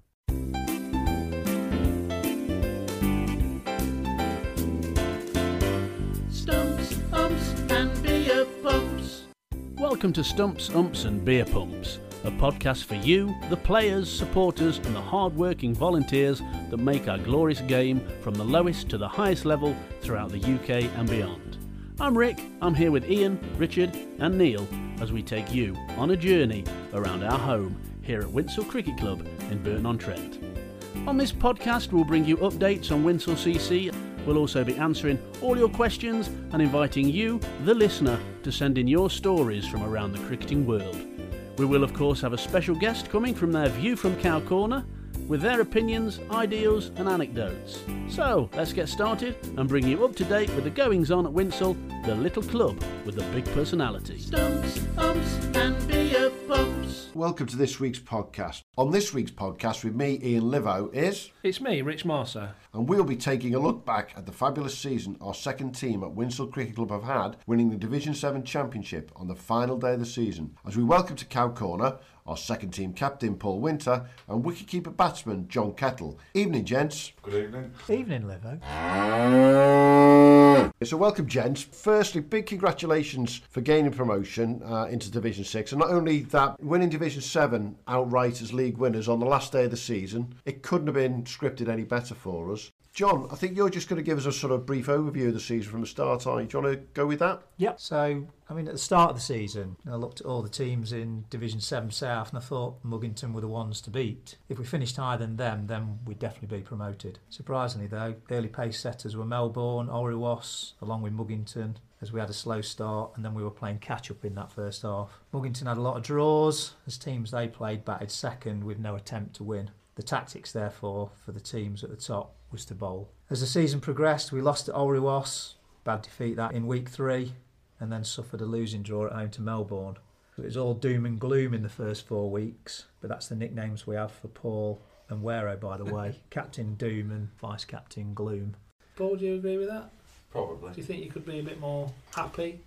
Stumps, Welcome to Stumps, Umps, and Beer Pumps, a podcast for you, the players, supporters, and the hard-working volunteers that make our glorious game from the lowest to the highest level throughout the UK and beyond. I'm Rick, I'm here with Ian, Richard, and Neil as we take you on a journey around our home here at Winshill Cricket Club in Burton-on-Trent. On this podcast, we'll bring you updates on Winshill CC. We'll also be answering all your questions and inviting you, the listener, to send in your stories from around the cricketing world. We will, of course, have a special guest coming from their view from Cow Corner with their opinions, ideals, and anecdotes. So, let's get started and bring you up to date with the goings on at Winshill, the little club with the big personality. Stumps, umps, and beer pumps. Welcome to this week's podcast. On this week's podcast with me, Ian Livo, is, It's me, Rich Marser. and we'll be taking a look back at the fabulous season our second team at Winshill Cricket Club have had, winning the Division 7 Championship on the final day of the season. As we welcome to Cow Corner, our second team captain Paul Winter and wicketkeeper batsman John Kettle. Evening, gents. Good evening. Evening, Livo. So, welcome, gents. Firstly, big congratulations for gaining promotion uh, into Division 6. And not only that, winning Division 7 outright as league winners on the last day of the season, it couldn't have been scripted any better for us. John, I think you're just going to give us a sort of brief overview of the season from the start, are you? Do you want to go with that? Yep. So, I mean, at the start of the season, I looked at all the teams in Division 7 South and I thought Mugginton were the ones to beat. If we finished higher than them, then we'd definitely be promoted. Surprisingly, though, early pace setters were Melbourne, Oriwas, along with Mugginton, as we had a slow start and then we were playing catch up in that first half. Mugginton had a lot of draws as teams they played batted second with no attempt to win. The tactics, therefore, for the teams at the top was to bowl. As the season progressed, we lost at Oriwas, bad defeat that in week three, and then suffered a losing draw at home to Melbourne. So it was all doom and gloom in the first four weeks, but that's the nicknames we have for Paul and Wero, by the way Captain Doom and Vice Captain Gloom. Paul, do you agree with that? Probably. Do you think you could be a bit more happy,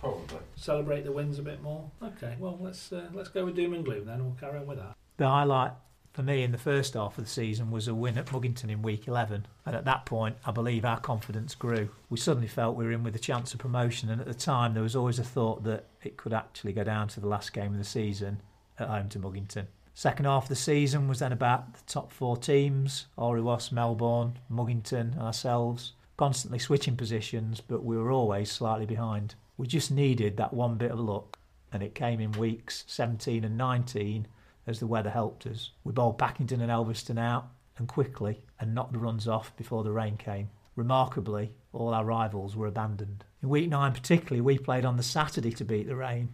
Probably. celebrate the wins a bit more? Okay, well let's uh, let's go with doom and gloom then. We'll carry on with that. The highlight for me in the first half of the season was a win at Mugginton in week 11. And at that point, I believe our confidence grew. We suddenly felt we were in with a chance of promotion. And at the time, there was always a thought that it could actually go down to the last game of the season at home to Mugginton. Second half of the season was then about the top four teams Oriwas, Melbourne, Mugginton, ourselves. Constantly switching positions, but we were always slightly behind. We just needed that one bit of luck, and it came in weeks 17 and 19 as the weather helped us. We bowled Packington and Elvaston out and quickly and knocked the runs off before the rain came. Remarkably, all our rivals were abandoned. In week nine, particularly, we played on the Saturday to beat the rain.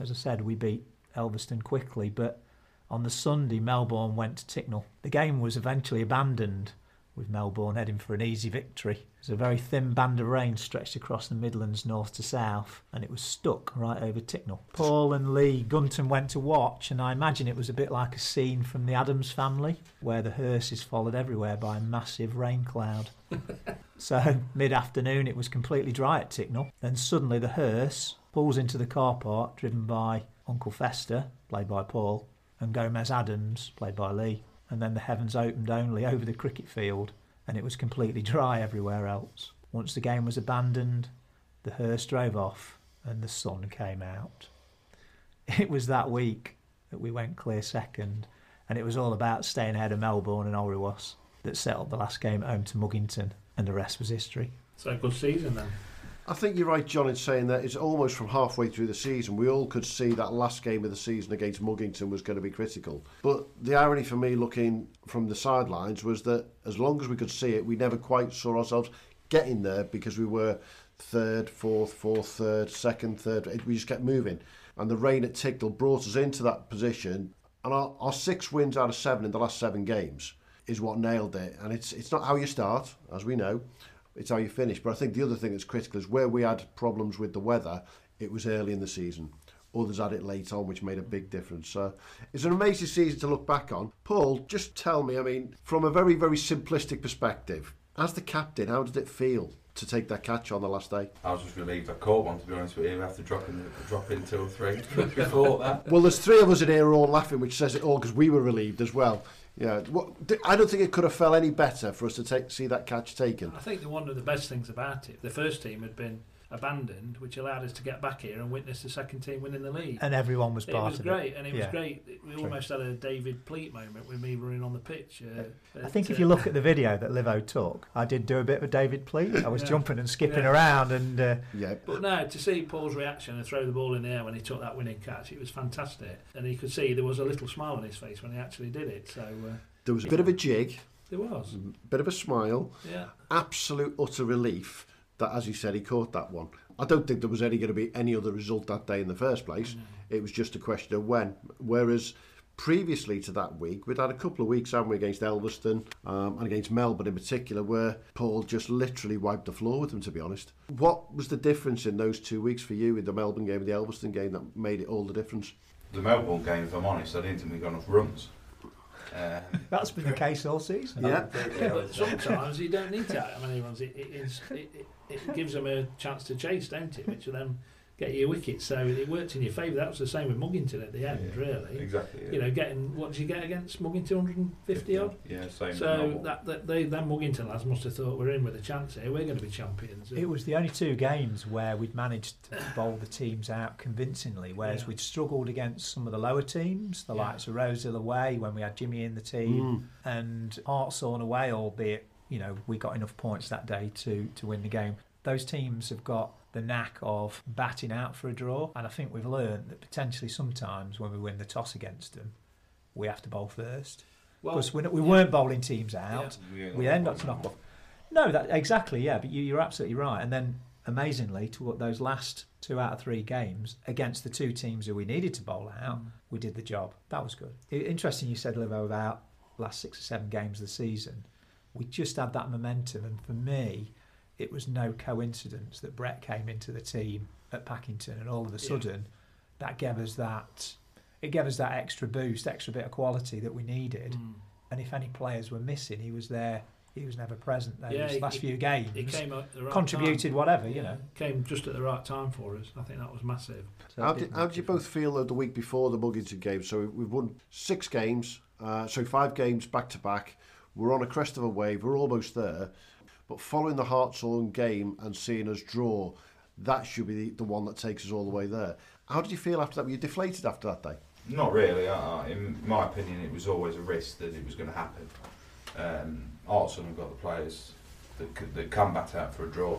As I said, we beat Elvaston quickly, but on the Sunday, Melbourne went to Ticknall. The game was eventually abandoned with Melbourne heading for an easy victory. There's a very thin band of rain stretched across the Midlands north to south, and it was stuck right over Ticknall. Paul and Lee Gunton went to watch, and I imagine it was a bit like a scene from the Addams family, where the hearse is followed everywhere by a massive rain cloud. so, mid afternoon, it was completely dry at Ticknall. Then suddenly, the hearse pulls into the car park, driven by Uncle Fester, played by Paul, and Gomez Addams, played by Lee. And then the heavens opened only over the cricket field and it was completely dry everywhere else. Once the game was abandoned, the hearse drove off and the sun came out. It was that week that we went clear second, and it was all about staying ahead of Melbourne and Oriwas that settled the last game at home to Mugginton, and the rest was history. So good season then. I think you're right, John, in saying that it's almost from halfway through the season. We all could see that last game of the season against Mugginton was going to be critical. But the irony for me, looking from the sidelines, was that as long as we could see it, we never quite saw ourselves getting there because we were third, fourth, fourth, third, second, third. We just kept moving. And the rain at Ticknall brought us into that position. And our, our six wins out of seven in the last seven games is what nailed it. And it's it's not how you start, as we know it's how you finish. But I think the other thing that's critical is where we had problems with the weather, it was early in the season. Others had it late on, which made a big difference. So it's an amazing season to look back on. Paul, just tell me, I mean, from a very, very simplistic perspective, as the captain, how did it feel to take that catch on the last day? I was just relieved I caught one, to be honest with you, after dropping, dropping two or three before that. Well, there's three of us in here all laughing, which says it all because we were relieved as well. Yeah, what, I don't think it could have felt any better for us to take, see that catch taken. I think one of the best things about it, the first team had been abandoned, which allowed us to get back here and witness the second team winning the league. And everyone was part of it. Was great, and it yeah. was great. We True. almost had a David Pleat moment with me running on the pitch. Uh, I think if you look at the video that Livo took, I did do a bit of a David Pleat. I was yeah. jumping and skipping yeah. around, and uh, yeah. But no, to see Paul's reaction and throw the ball in the air when he took that winning catch, it was fantastic, and he could see there was a little smile on his face when he actually did it. So. Uh, there was a bit of a jig. There was. A bit of a smile. Yeah. Absolute utter relief that, as he said, he caught that one. I don't think there was any going to be any other result that day in the first place. It was just a question of when. Whereas previously to that week, we'd had a couple of weeks, haven't we, against Elvaston um, and against Melbourne in particular, where Paul just literally wiped the floor with them, to be honest. What was the difference in those two weeks for you in the Melbourne game and the Elvaston game that made it all the difference? The Melbourne game, if I'm honest, I didn't think we got enough runs. Um, That's been the case all season. Yeah. yeah but sometimes you don't need to have many runs. It, it, it, it, gives them a chance to chase, don't it? Which will then get your a wicket. So it worked in your favour. That was the same with Mugginton at the end, yeah, really. Exactly. Yeah. You know, getting what did you get against Mugginton? 150 odd. Yeah, same. So that, that they them Mugginton lads must have thought we're in with a chance here. We're going to be champions. It was the only two games where we'd managed to bowl the teams out convincingly, whereas yeah. we'd struggled against some of the lower teams, the yeah. likes of Rosehill away when we had Jimmy in the team, mm. and Hartshorne away, albeit you know we got enough points that day to to win the game. Those teams have got the knack of batting out for a draw. And I think we've learned that potentially sometimes when we win the toss against them, we have to bowl first. Because well, we, we yeah. weren't bowling teams out. Yeah. We then got to knock off. No, that exactly, yeah. But you, are absolutely right. And then, amazingly, to those last two out of three games against the two teams who we needed to bowl out, mm. we did the job. That was good. Interesting, you said Livo about last six or seven games of the season. We just had that momentum, and for me, it was no coincidence that Brett came into the team at Packington, and all of a sudden, yeah. that gave us that. It gave us that extra boost, extra bit of quality that we needed. Mm. And if any players were missing, he was there. He was never present those yeah, last he, few games. He came at the right contributed time. whatever, yeah, you know. Came just at the right time for us. I think that was massive. So how did, how did you both feel the week before the Mugginton game? So we've won six games, uh, so five games back to back. We're on a crest of a wave. We're almost there. But following the Hartshorne game and seeing us draw, that should be the, the one that takes us all the way there. How did you feel after that? Were you deflated after that day? Not really. Uh, in my opinion, it was always a risk that it was going to happen. Um, Hartshorne have got the players that, could, that can bat out for a draw.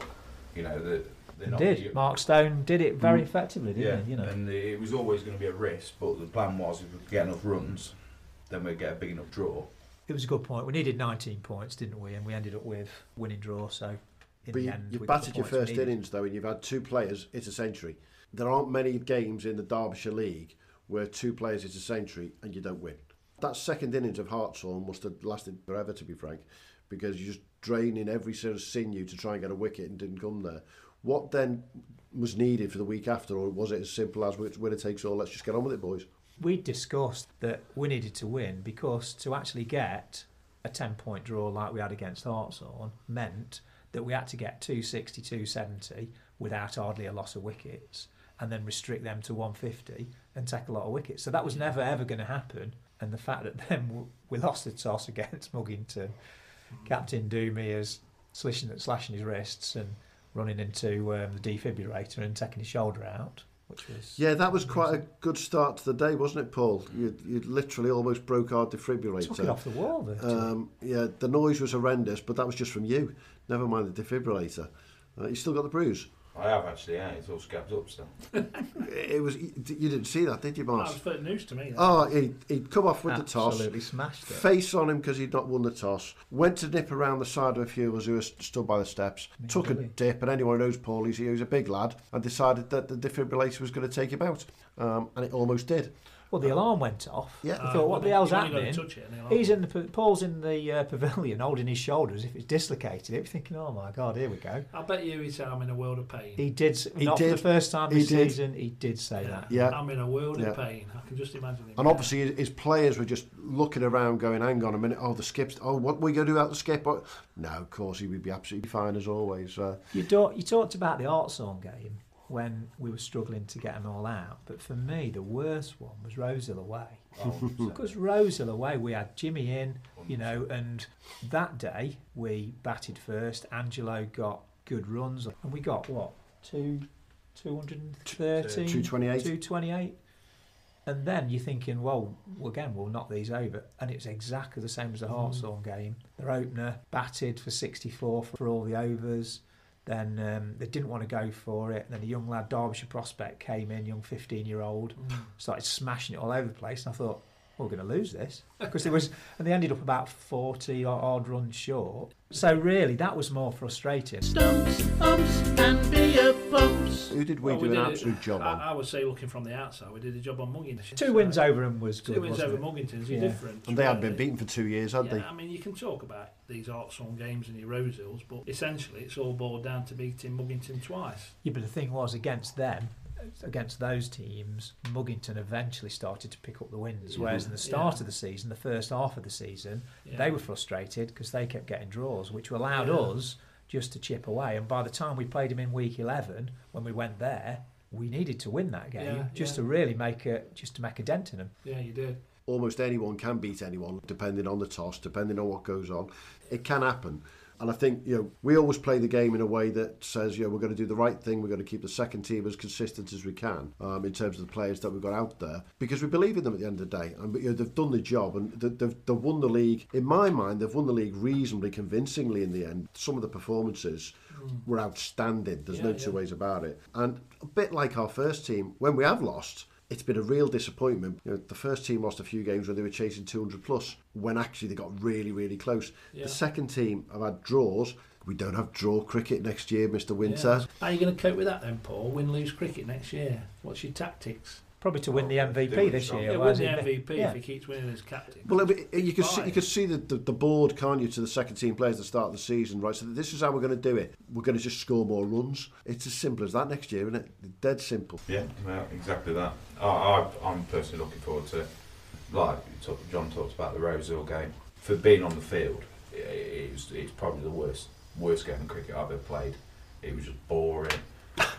You know, that they're not did. Mark Stone did it very mm. effectively, didn't yeah. he? You know, and it was always going to be a risk, but the plan was if we get enough runs, then we'd get a big enough draw it was a good point. We needed 19 points, didn't we? And we ended up with a winning draw. So in but the you, end, you've batted your first innings though, and you've had two players hit a century. There aren't many games in the Derbyshire League where two players hit a century and you don't win. That second innings of Hartshorne must have lasted forever, to be frank, because you're just draining every sort of sinew to try and get a wicket and didn't come there. What then was needed for the week after, or was it as simple as winner takes all? Let's just get on with it, boys. We discussed that we needed to win because to actually get a 10 point draw like we had against Hartshorne meant that we had to get 260, 270 without hardly a loss of wickets and then restrict them to 150 and take a lot of wickets. So that was never ever going to happen. And the fact that then we lost the toss against Mugginton, Captain Doomy is slashing, slashing his wrists and running into um, the defibrillator and taking his shoulder out. Which was yeah, that was quite a good start to the day, wasn't it, Paul? You, you literally almost broke our defibrillator. Took it off the wall. Um, yeah, the noise was horrendous, but that was just from you. Never mind the defibrillator. Uh, you still got the bruise. I have actually, yeah. It's all scabbed up still. it was. You didn't see that, did you, Mark? That was first news to me. That. Oh, he, he'd come off with Absolutely the toss. Absolutely smashed it. Face on him because he'd not won the toss. Went to nip around the side of a few of us who were stood by the steps. took a dip, and anyone who knows Paul, he's, he was a big lad, and decided that the defibrillator was going to take him out. Um, and it almost did. Well, the alarm went off. Yeah. I thought, what the hell's happening? It, He's in the Paul's in the uh, pavilion, holding his shoulders. If it's dislocated, he'd be thinking, "Oh my God, here we go." I bet you he said, "I'm in a world of pain." He did. He not did. for the first time He this did. season. He did say yeah. that. Yeah. I'm in a world Yeah. of pain. I can just imagine him. And obviously, his, his players were just looking around, going, "Hang on a minute! Oh, the skips! Oh, what are we going to do out the skip?" Oh, no, of course he would be absolutely fine as always. Uh, You, do, you talked about the Artsong game when we were struggling to get them all out, but for me, the worst one was Rosehill away. Oh, Because Rosehill away, we had Jimmy in, you know, and that day we batted first. Angelo got good runs, and we got what two, two hundred and thirty, 228. two twenty eight. And then you're thinking, well, well, again, we'll knock these over. And it's exactly the same as the mm-hmm. Hartshorne game. Their opener batted for 64 for all the overs. Then um, they didn't want to go for it. Then a young lad, Derbyshire prospect, came in, young 15 year old, started smashing it all over the place. And I thought, we're going to lose this because there was, and they ended up about 40 odd runs short. So really, that was more frustrating. Stumps, umps, and beer pumps. who did we Well, do an did it- absolute job I, on? I would say, looking from the outside, we did a job on Mugginton. Two wins over him was good. Two wins wasn't over it? Mugginton's Yeah. different. And they hadn't been beaten for two years, had yeah, they? I mean, you can talk about these Artsong games and your Rosehills, but essentially it's all boiled down to beating Mugginton twice. Yeah, but the thing was, against them, against those teams, Mugginton eventually started to pick up the wins. Whereas in the start Yeah. of the season, the first half of the season, Yeah. they were frustrated because they kept getting draws, which allowed Yeah. us just to chip away. And by the time we played them in week eleven, when we went there, we needed to win that game Yeah, just yeah. to really make a just to make a dent in them. Yeah, you did. Almost anyone can beat anyone, depending on the toss, depending on what goes on. It can happen. And I think, you know, we always play the game in a way that says, you know, we're going to do the right thing. We're going to keep the second team as consistent as we can um, in terms of the players that we've got out there because we believe in them at the end of the day. And you know, they've done the job and they- they've, they've won the league. In my mind, they've won the league reasonably convincingly in the end. Some of the performances were outstanding. There's no two yeah. ways about it. And a bit like our first team, when we have lost, it's been a real disappointment. You know, the first team lost a few games where they were chasing 200 plus, when actually they got really, really close. Yeah. The second team have had draws. We don't have draw cricket next year, Mr. Winter. Yeah. How are you going to cope with that then, Paul? Win lose cricket next year? What's your tactics? Probably to win oh, the MVP this strong. year. Yeah, whereas win the MVP yeah. if he keeps winning as captain. Well, I you can see, you can see the, the, the board, can't you, to the second team players at the start of the season, right? So this is how we're going to do it. We're going to just score more runs. It's as simple as that next year, isn't it? Dead simple. Yeah, well, exactly that. I, I, I'm personally looking forward to, like talk, John talked about the Roseville game. For being on the field, it, it was, it's probably the worst worst game of cricket I've ever played. It was just boring.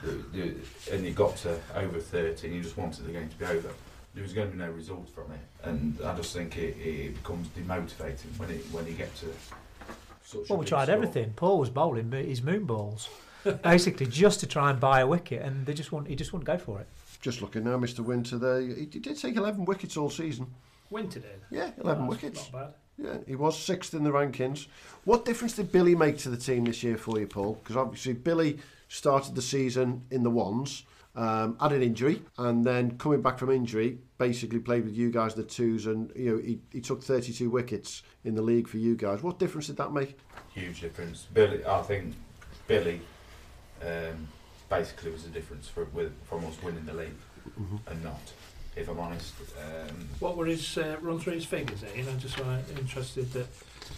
The, the, and you got to over 30 and you just wanted the game to be over. There was going to be no result from it. And I just think it, it becomes demotivating when, it, when you get to such a Well, we tried score. everything. Paul was bowling mo- his moon balls, basically just to try and buy a wicket, and they just wouldn't. He just wouldn't go for it. Just looking now, Mr. Winter, there, he, he did take 11 wickets all season. Winter did. Yeah, 11 Oh, wickets. Not bad. Yeah, he was sixth in the rankings. What difference did Billy make to the team this year for you, Paul? Because obviously Billy started the season in the ones, um, had an injury, and then coming back from injury, basically played with you guys the twos, and you know he, he took 32 wickets in the league for you guys. What difference did that make? Huge difference. Billy, I think Billy um, basically was the difference for, with, from us winning the league and not. if I'm honest. Um, What were his uh, run through his figures? Eh? You know, just uh, interested that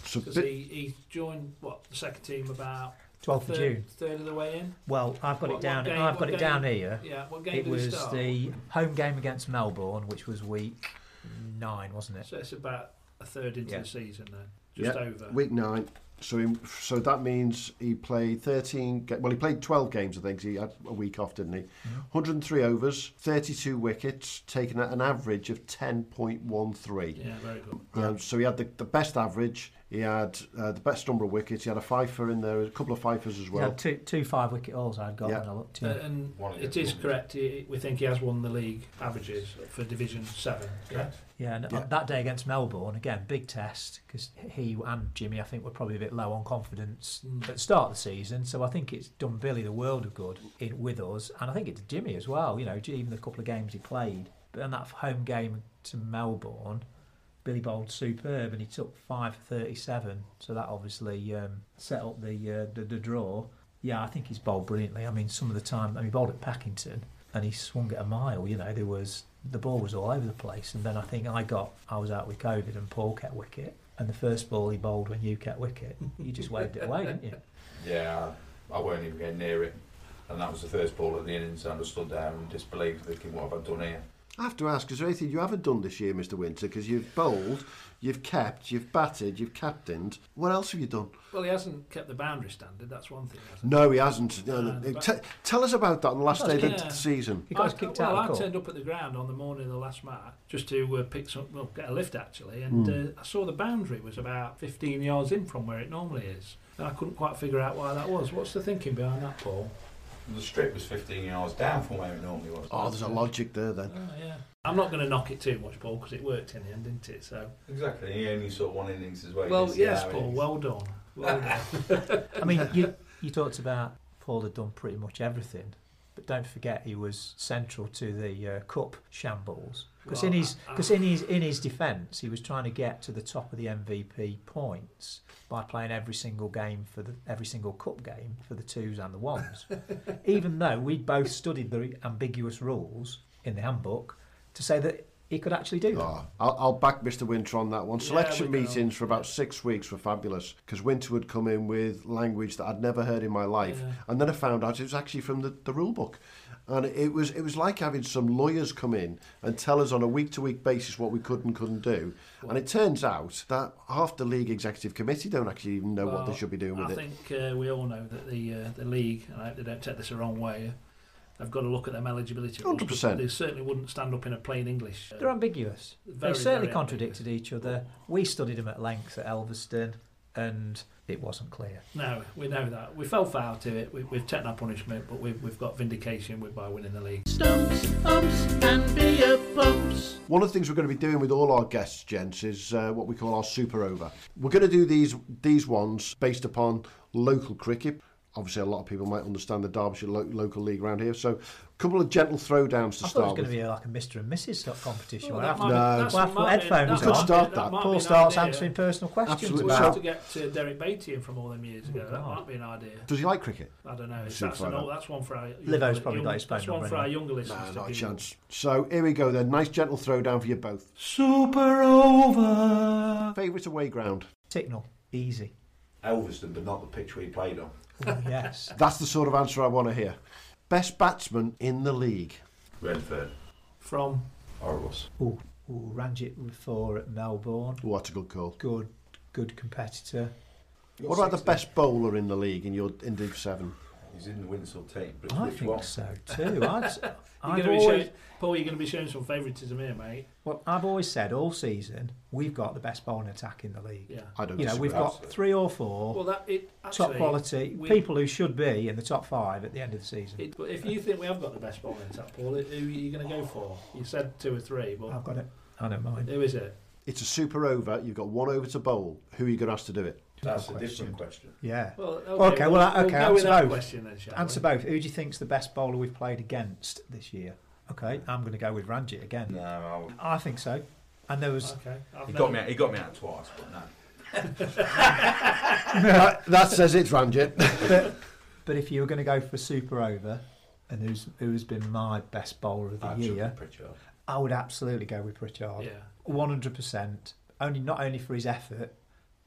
So because he, he joined what the second team about 12th of June. third of the way in. Well, I've got What- it down. game- I've what got it game- down here. Yeah, what game It did he was start? the home game against Melbourne, which was week nine, wasn't it? So it's about a third into Yeah. the season then, just Yeah, over. Week nine. So, he, so that means he played 13. ga- Well, he played 12 games, I think. He had a week off, didn't he? 103 overs, 32 wickets, taking at an average of 10.13. Yeah, very good. Um, so he had the, the best average. He had uh, the best number of wickets. He had a fifer in there, a couple of fifers as He well. had two, two five wicket hauls I'd got Yeah. when I looked. Uh, and One of it the- is correct. He, we think he has won the league averages for Division Seven. Correct. Yeah, and Yeah. that day against Melbourne, again, big test because he and Jimmy, I think, were probably a bit low on confidence Mm. at the start of the season. So I think it's done Billy the world of good in, with us, and I think it did Jimmy as well. You know, even the couple of games he played, but in that home game to Melbourne, Billy bowled superb, and he took five for thirty-seven. So that obviously um, set up the, uh, the the draw. Yeah, I think he's bowled brilliantly. I mean, some of the time, I mean, he bowled at Packington, and he swung it a mile. You know, there was the ball was all over the place, and then I think I got I was out with COVID, and Paul kept wicket, and the first ball he bowled when you kept wicket, you just waved it away, didn't you? yeah, I, weren't even getting near it. And that was the first ball of the innings, and I stood there in disbelief, thinking, what have I done here? I have to ask, is there anything you haven't done this year, Mr. Winter? Because you've bowled, you've kept, you've batted, you've captained. What else have you done? Well, he hasn't kept the boundary standard. That's one thing. Hasn't No, he hasn't. No, no. Uh, but- tell us about that on the last day of the season. He got us I, kicked well, out. I of the turned up at the ground on the morning of the last match just to uh, pick some, well, get a lift actually, and Hmm. uh, I saw the boundary was about 15 yards in from where it normally is, and I couldn't quite figure out why that was. What's the thinking behind that, Paul? The strip was 15 yards down from where it normally was. Oh, there's a logic there then. Oh, yeah. I'm not going to knock it too much, Paul, because it worked in the end, didn't it? So, Exactly, he only saw one innings as well. You well, yes, Paul. innings- Well done. Well done. I mean, you you talked about Paul had done pretty much everything, but don't forget he was central to the uh, cup shambles. Because in his because in his in his defence, he was trying to get to the top of the MVP points by playing every single game for the every single cup game for the twos and the ones. Even though we both studied the ambiguous rules in the handbook to say that he could actually do that. Oh, I'll, I'll back Mr. Winter on that one. Selection we go. meetings for about six weeks were fabulous because Winter would come in with language that I'd never heard in my life, Yeah. and then I found out it was actually from the, the rule book. And it was it was like having some lawyers come in and tell us on a week to week basis what we could and couldn't do. And it turns out that half the league executive committee don't actually even know what they should be doing with I it. I think uh, we all know that the uh, the league, and I hope they don't take this the wrong way, have got to look at them eligibility 100%. They certainly wouldn't stand up in a plain English. They're ambiguous. very, they certainly very contradicted each other. We studied them at length at Elvaston, and it wasn't clear. No, we know that. We fell foul to it. We, we've taken our punishment, but we've, we've got vindication by winning the league. Stumps, umps, and beer pumps. One of the things we're going to be doing with all our guests, gents, is uh, what we call our super over. We're going to do these these ones based upon local cricket. Obviously, a lot of people might understand the Derbyshire lo- local league around here. So, a couple of gentle throwdowns to I thought it was start going to be like a Mr. and Mrs. sort of competition. Well, where that after- might be- No. that's- Well, I've put might be- headphones that on. Start that. might be Paul starts idea. answering personal questions Absolutely. We'll about have So- to get uh, Derek Batey in from all them years ago. That Oh. might be an idea. Does he like cricket? I don't know. It's, Super that's, an, find old- that's one for our. Livo's younger- probably got his That's one for our younger listeners. Nah, to not a chance. So, here we go then. Nice gentle throwdown for you both. Super over. Favourite away ground? Ticknall, easy. Elvaston, but not the pitch we played on. Yes. That's the sort of answer I want to hear. Best batsman in the league? Renford, From Oribus. Ooh, ooh, Ranjit for at Melbourne. What a good call. Good, good competitor. What about the best bowler in the league in your in Div 7? He's in the Winshill team, but it's I think one? so too. I'd, You're I've always, showing, Paul, you're going to be showing some favouritism here, mate. well, I've always said all season we've got the best bowling attack in the league. Yeah. I don't You know, we've disagree. got three or four Well, that it actually, top quality we- people who should be in the top five at the end of the season. It, but if you think we have got the best bowling attack, Paul, who are you going to go for? You said two or three, but I've got it. I don't mind. who is it? It's a super over. You've got one over to bowl. Who are you going to ask to do it? That's a Question. different question. Yeah. Well, Okay, well, I- we'll okay, go with answer both. question then, shall Answer we? both. Who do you think's the best bowler we've played against this year? Okay, I'm going to go with Ranjit again. No, I'll, I think so. And there was Okay. I've he never- got me. He got me out twice, but no. that, that says it's Ranjit. but, but if you were going to go for a super over, and who's who's been my best bowler of the I year, Pritchard. I would absolutely go with Pritchard. Yeah. One hundred percent. Only not only for his effort,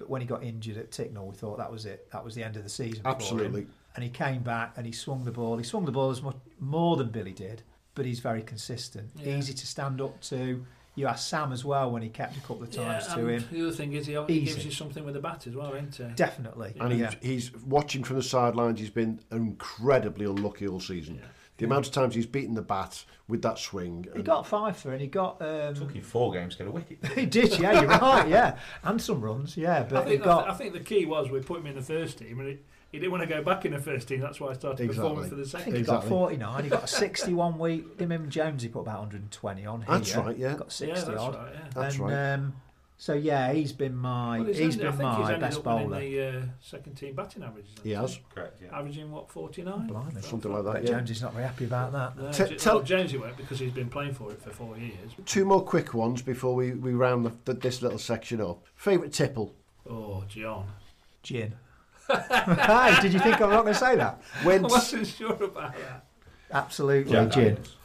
but when he got injured at Ticknall, we thought that was it. That was the end of the season. for him. Absolutely. And he came back and he swung the ball. He swung the ball as much more than Billy did, but he's very consistent. Yeah. Easy to stand up to. You asked Sam as well when he kept a couple of times yeah, to him. The other thing is he, he gives you something with the bat as well, isn't he? Definitely. And yeah. he's, he's watching from the sidelines. He's been incredibly unlucky all season. The amount of times he's beaten the bat with that swing. He got five for and he got. Um, Took him four games to get a wicket. he did, yeah, you're right, yeah. And some runs, yeah. But he think, got. I think the key was we put him in the first team, and it, he didn't want to go back in the first team. That's why I started performing for the I second. think he Exactly. got 49. He got a 61 week. Him and Jones, he put about 120 on. Here. That's right, yeah. Got Yeah, 60 that's odd. right. Yeah. That's and, right. Um, so yeah, he's been my Well, he's ended- I been think he's my ended best up bowler. the uh, second team batting averages. hasn't He has. Correct, yeah. Averaging what, 49? Blimey. Something like that, But yeah. Jones is not very happy about that. No, T- J- tell- well, Jonesy won't because he's been playing for it for four years. Two more quick ones before we, we round the, the, this little section up. Favourite tipple? Oh, John. Gin. hey, did you think I'm not going to say that? I wasn't sure about that. Absolutely, Jack gin. Daniels.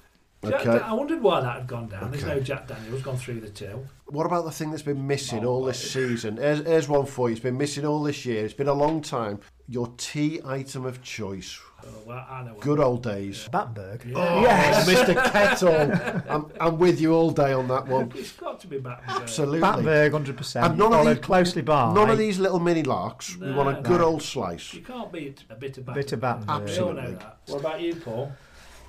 Jack, Okay. I wondered why that had gone down. There's Okay. no Jack Daniels gone through the till. What about the thing that's been missing Oh, all this season? Here's, here's one for you. It's been missing all this year. It's been a long time. Your tea item of choice. Oh, well, I know. Good old days. Battenberg. Yeah. Oh, Yes. Mr. Kettle. I'm, I'm with you all day on that one. It's got to be back. Absolutely. Battenberg, 100%. And none of, these, closely by none of these little mini larks. we want a no. good old slice. You can't beat a bit of back. Bit of Battenberg. We all know Absolutely. that. What about you, Paul?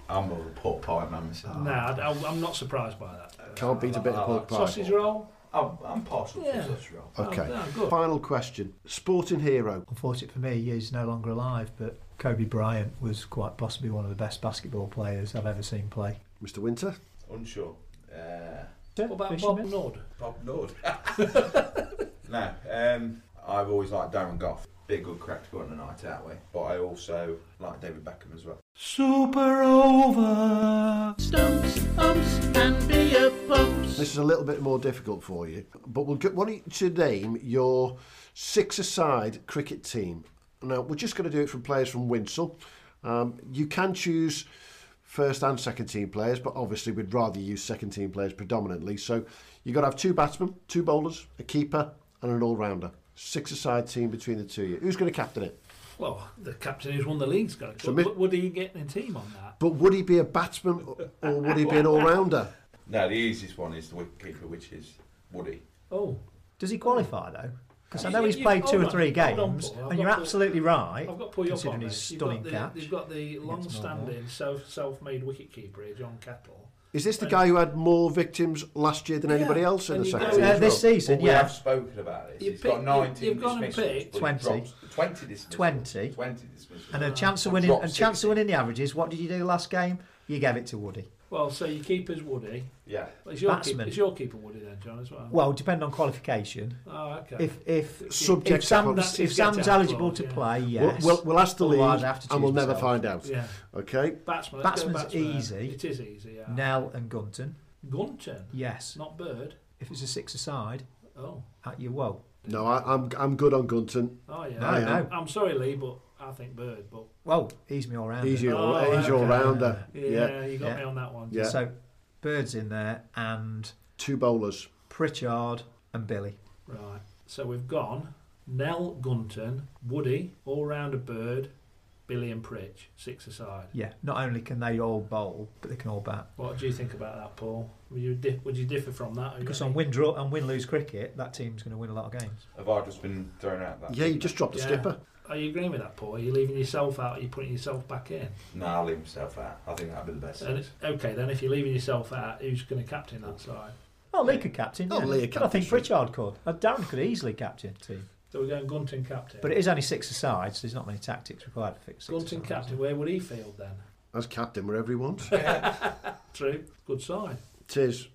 I'm more of a pork pie man myself. No, I, I'm not surprised by that. Can't beat a bit of pork pie. Sausage roll? I'm, I'm partial Yeah. to sausage roll. Okay. Oh, no, good. Final question. Sporting hero. Unfortunate for me, he's no longer alive, but Kobe Bryant was quite possibly one of the best basketball players I've ever seen play. Mr. Winter. Unsure. Uh, What about Fisherman? Bob Nudd? Bob Lord. no, um, I've always liked Darren Gough. Bit good crack to go on a night out with. But I also like David Beckham as well. Super over. Stumps, umps, and beer pumps. This is a little bit more difficult for you, but we'll get want you to name your six-a-side cricket team. Now we're just going to do it from players from Winshill. Um, you can choose first and second team players, but obviously we'd rather use second team players predominantly. So you've got to have two batsmen, two bowlers, a keeper, and an all-rounder. Six-a-side team between the two of you. Who's going to captain it? Well, the captain who's won the league's got to. So Would, mi- would he get in a team on that? But would he be a batsman or- or would he be an all-rounder? No, the easiest one is the wicketkeeper, which is Woody. Oh, Does he qualify though? Because I know he's played two or three hold on, games, Paul. I've and you're got Paul- absolutely right. I've got Puyo considering on his this. You've stunning got the, catch. You've got the long-standing self, self-made wicket-keeper here, John Kettle. Is this the guy who had more victims last year than Yeah, anybody else in and the second go- team? Uh, this season, But we yeah. have spoken about this. You He's pick- got 19 you- you've gone and dismissals. picked but he 20. drops- 20 dismissals. 20. 20 dismissals. And a chance of winning, dropped and chance of winning the averages. What did you do last game? You gave it to Woody. Well, so your keeper's Woody. Yeah. Well, is your keeper, Batsman. is your keeper Woody then, John, as well? Well, depend on qualification. oh, okay. If if Subject if to Sam's, That's if Sam's eligible clause, to yeah. play, We'll, yes. we'll, we'll ask the league Otherwise, I and we'll choose never find out. yeah. Okay? Batsman. Batsman's batsman. easy. It is easy, yeah. Nell and Gunton. Gunton, Yes. not Bird. If it's a six aside, Oh, at your woe. No, I, I'm I'm good on Gunton. oh yeah. No, I'm, no. I'm sorry, Lee, but I think Bird. But Well, he's me all rounder. He's your, Oh, he's your okay. rounder. yeah, Yeah. you got Yeah. me on that one. Yeah. So, Bird's in there, and Two bowlers. Pritchard and Billy. Right. So we've gone Nell Gunton, Woody, all rounder Bird, Billy and Pritch, six aside. Yeah. Not only can they all bowl, but they can all bat. What do you think about that, Paul? Would you di- would you differ from that? Because on win draw and win lose cricket, that team's going to win a lot of games. Have I just been thrown out that? Yeah, you just dropped the Yeah. skipper. Are you agreeing with that, Paul? Are you leaving yourself out? Are you putting yourself back in? No, I'll leave myself out. I think that'd be the best. And it's- okay, then if you're leaving yourself out, who's going to captain that side? Oh, Lee could captain. Oh, yeah. Lee But I think sure. Pritchard could. Uh, Darren could easily captain the team. So we're going Gunton captain. But it is only six aside, so there's not many tactics required to fix six Gunton asides. captain. Where would he field then? As captain, wherever he wants. True. Good side. it is.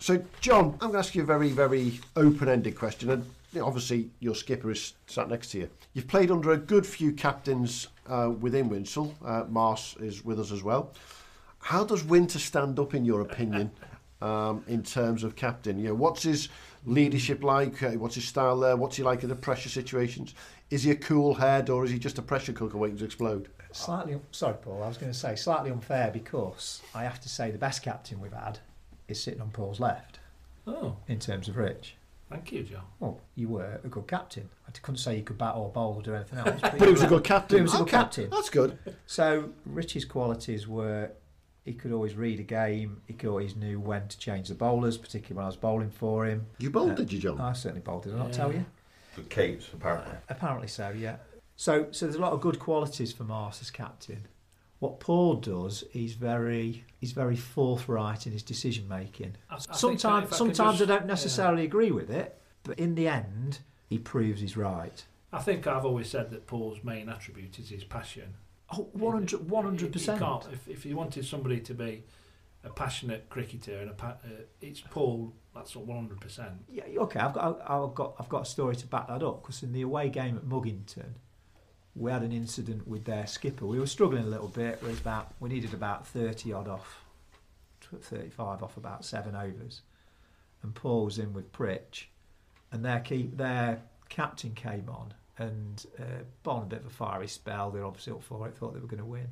So, John, I'm going to ask you a very, very open-ended question, and you know, obviously your skipper is sat next to you. You've played under a good few captains uh, within Winshill. Uh, Mars is with us as well. How does Winter stand up, in your opinion, um, in terms of captain. You know, what's his leadership like? Uh, What's his style there? What's he like in the pressure situations? Is he a cool head or is he just a pressure cooker waiting to explode? Slightly, sorry, Paul. I was going to say slightly unfair because I have to say the best captain we've had is sitting on Paul's left Oh, in terms of Rich. Thank you, John. Well, you were a good captain. I couldn't say you could bat or bowl or do anything else. But he was a good captain. He was a good Okay, captain. That's good. So Richie's qualities were he could always read a game. He could always knew when to change the bowlers, particularly when I was bowling for him. You bowled, Uh, did you, John? I certainly bowled. Did I not Yeah. tell you? The keeps apparently. Apparently so, yeah. So, so there's a lot of good qualities for Mars as captain. What Paul does, he's very, he's very forthright in his decision making. I Sometimes, I sometimes just- I don't necessarily agree with it, but in the end, he proves he's right. I think I've always said that Paul's main attribute is his passion. Oh, 100 100%. If, if you wanted somebody to be a passionate cricketer and a pa- uh, it's Paul. That's one hundred percent. Yeah, okay. I've got, I've got, I've got a story to back that up because in the away game at Mugginton, we had an incident with their skipper. We were struggling a little bit. It was about we needed about thirty odd off, thirty-five off about seven overs, and Paul was in with Pritch, and their their captain came on and uh, on a bit of a fiery spell. They were obviously up for it. Thought they were going to win,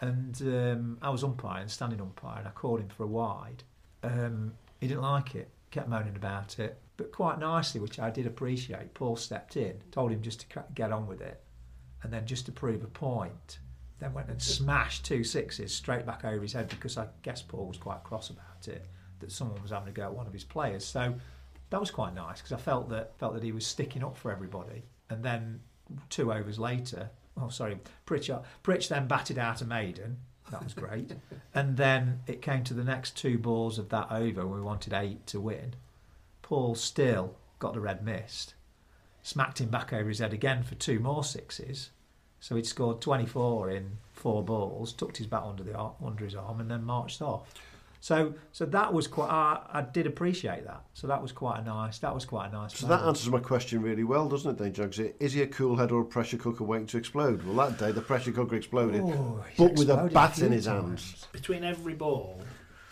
and um, I was umpiring, standing umpire, and I called him for a wide. Um, he didn't like it, kept moaning about it, but quite nicely, which I did appreciate. Paul stepped in, told him just to get on with it, and then just to prove a point, then went and smashed two sixes straight back over his head because I guess Paul was quite cross about it that someone was having a go at one of his players. So that was quite nice because I felt that felt that he was sticking up for everybody. And then two overs later, oh sorry, Pritch, uh, Pritch then batted out a maiden. That was great. and then it came to the next two balls of that over. We wanted eight to win. Paul still got the red mist, smacked him back over his head again for two more sixes. So he'd scored 24 in four balls, tucked his bat under the under his arm, and then marched off. So, so that was quite. I, I did appreciate that. So that was quite a nice. That was quite a nice. So that answers my question really well, doesn't it, then, Jugs? Is he a cool head or a pressure cooker waiting to explode? Well, that day the pressure cooker exploded, Oh, he's but with a bat few in his times. hands. Between every ball,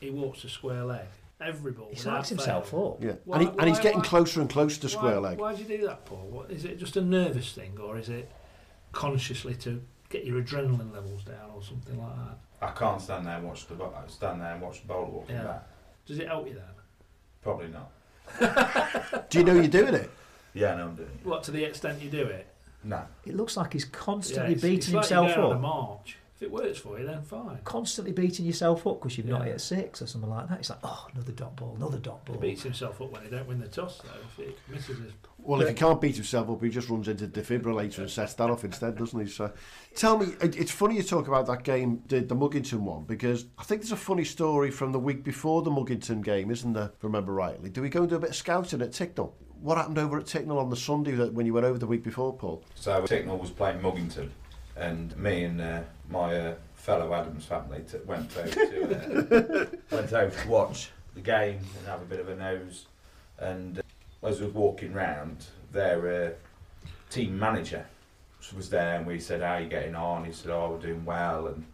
he walks a square leg. Every ball. He without himself fail. up. Yeah, Why- and, he, and he's why- getting why- closer and closer to square why, leg. Why do you do that, Paul? What, is it just a nervous thing, or is it consciously to get your adrenaline levels down, or something like that? I can't stand there and watch the bo- stand there and watch the bowler walking Yeah. back. Does it help you then? Probably not. Do you know you're doing it? Yeah, no, I'm doing it. What to the extent you do it? No. It looks like he's constantly Yeah, it's, beating it's like himself you're going on a up. march. If it works for you, then fine. Constantly beating yourself up because you've not Yeah. hit a six or something like that. It's like, oh, another dot ball, another dot ball. He beats himself up when he don't win the toss, though. If it misses his Well, if he can't beat himself up, he just runs into the defibrillator and sets that off instead, doesn't he? So, tell me, it's funny you talk about that game, the, the Mugginton one, because I think there's a funny story from the week before the Mugginton game, isn't there? If I remember rightly. Do we go and do a bit of scouting at Ticknall? What happened over at Ticknall on the Sunday that, when you went over the week before, Paul? So Ticknall was playing Mugginton, and me and uh, my uh, fellow Addams family t- went over to uh, went over to watch the game and have a bit of a nose. And uh, as we were walking round, their uh, team manager was there, and we said, "How are you getting on?" He said, "Oh, we're doing well, and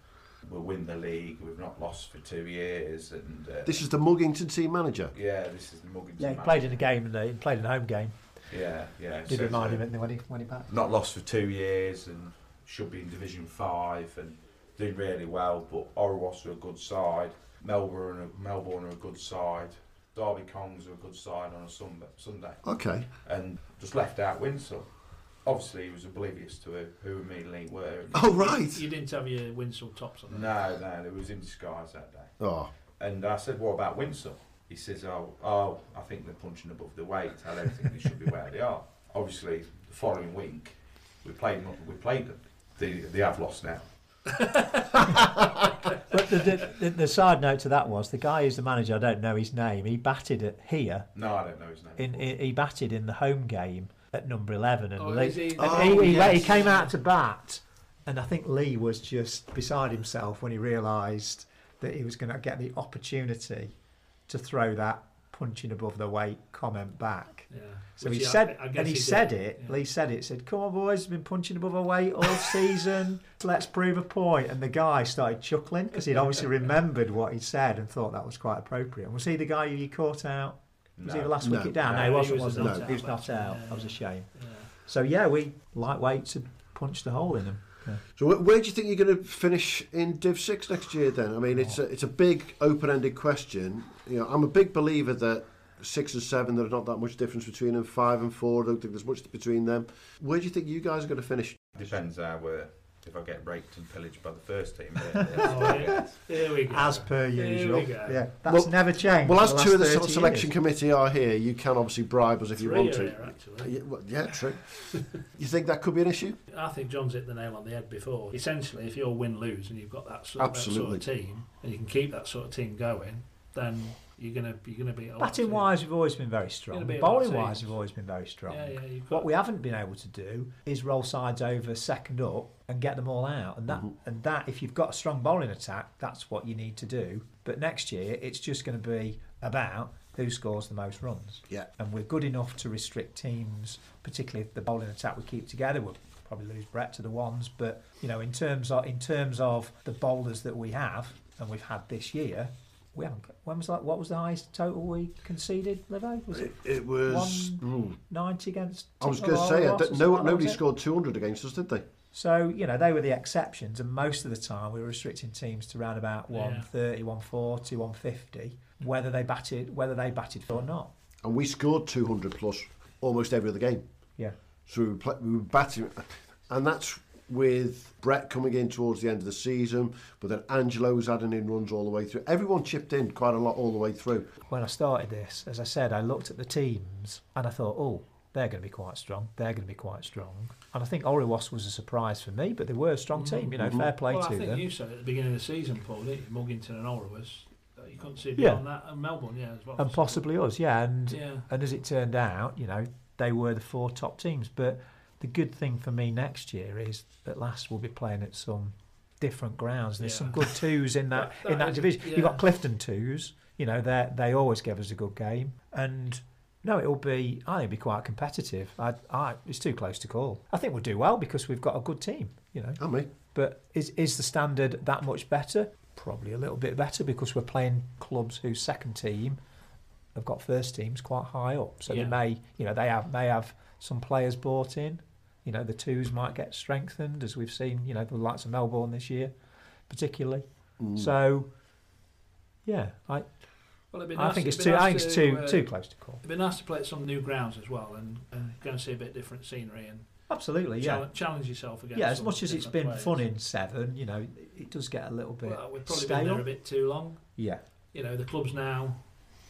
we'll win the league. We've not lost for two years." And uh, This is the Mugginton team manager. yeah, this is the Mugginton. Yeah, he manager. played in a game and he played in a home game. Yeah, yeah. Did so- remind so- him when he when he back. not lost for two years and should be in Division Five and doing really well. But Orwas are a good side. Melbourne, are, Melbourne are a good side. Derby Kongs are a good side on a Sunday, Sunday, Okay. and just left out Winslow. Obviously, he was oblivious to who, who me and Lee were. Oh, right. You didn't have your Winslow tops on. No, no, it was in disguise that day. Oh, And I said, "What about Winslow?" He says, "Oh, oh, I think they're punching above their weight. I don't think they should be where they are." Obviously, the following week, we played them. We played them. They, they have lost now. But the, the, the, the side note to that was the guy who's the manager. I don't know his name. He batted at here. No, I don't know his name. In, in he batted in the home game at number eleven, and, Oh, Lee, he- and Oh, he, he, yes. he came out to bat, and I think Lee was just beside himself when he realised that he was going to get the opportunity to throw that punching above the weight comment back. Yeah. So Which he said, I guess and he, did, said it. yeah. Lee said it. Said, "Come on, boys, I've been punching above our weight all season. Let's prove a point." And the guy started chuckling because he'd obviously remembered what he'd said and thought that was quite appropriate. Was he the guy who you caught out? Was he the last No. wicket down? No, No, he he wasn't. was Was not he? out, He was not out. yeah, That was a shame. Yeah. So yeah, we lightweights had punched a hole in them. Yeah. So where, where do you think you're going to finish in Div Six next year? Then I mean, it's a, it's a big open-ended question. You know, I'm a big believer that six and seven, there's not that much difference between them. Five and four, I don't think there's much between them. Where do you think you guys are going to finish? Depends how uh, if I get raped and pillaged by the first team. Oh, yeah. Here we go. As per Here usual. Yeah, that's Well- never changed. Well, as the two of the last sele- 30 selection years. committee are here, you can obviously bribe us if you want to. here, actually. Yeah, well, yeah, true. you think that could be an issue? I think John's hit the nail on the head before. Essentially, if you're win lose and you've got that sort, that sort of team and you can keep that sort of team going, then you're gonna you're gonna be Batting team. wise, we've always been very strong. Be Bowling wise, teams. we've always been very strong. Yeah, yeah. You've What we haven't been able to do is roll sides over second up and get them all out. And that, Mm-hmm. and that, if you've got a strong bowling attack, that's what you need to do. But next year, it's just going to be about who scores the most runs. Yeah. And we're good enough to restrict teams, particularly if the bowling attack we keep together. We'll probably lose Brett to the ones, but you know, in terms of in terms of the bowlers that we have and we've had this year. We haven't. When was that? What was the highest total we conceded, Livo? Was it It, it was. One- hmm. 90 against. I was going to say, I don't- something no, nobody scored 200 against us, did they? So, you know, they were the exceptions, and most of the time we were restricting teams to around about Yeah. 130, 140, 150, whether they batted whether they batted or not. And we scored 200 plus almost every other game. Yeah. So we were, play, we were batting, and that's with Brett coming in towards the end of the season, but then Angelo was adding in runs all the way through. Everyone chipped in quite a lot all the way through. When I started this, as I said, I looked at the teams and I thought, oh, they're going to be quite strong. They're going to be quite strong. And I think Oriwas was a surprise for me, but they were a strong team. You know, fair play well, I think them. you said at the beginning of the season, Paul, didn't you? Mugginton and Orwas. uh, You couldn't see Yeah. beyond that, and Melbourne, yeah, as well. and possibly us, yeah. And Yeah. and as it turned out, you know, they were the four top teams. But the good thing for me next year is at last we'll be playing at some different grounds. There's Yeah. some good twos in that, That- in that that is- division. yeah. You've got Clifton twos. You know, they they always give us a good game. And no, it'll be. I think it'll be quite competitive. I, I, it's too close to call. I think we'll do well because we've got a good team. You know. And me. But is is the standard that much better? Probably a little bit better because we're playing clubs whose second team have got first teams quite high up. So Yeah. they may, you know, they have may have some players bought in. You know, the twos might get strengthened as we've seen. You know, the likes of Melbourne this year, particularly. Mm. So, yeah, I Well, it'd be I nice- think it's it'd be too I think it's to, too uh, too close to call. It'd be nice to play at some new grounds as well, and, and go and see a bit different scenery and Absolutely, yeah. challenge, challenge yourself again. Yeah, as much as it's been players. fun in seven, you know, it does get a little bit Well, we've probably been there stale. a bit too long. Yeah, You know, the club's now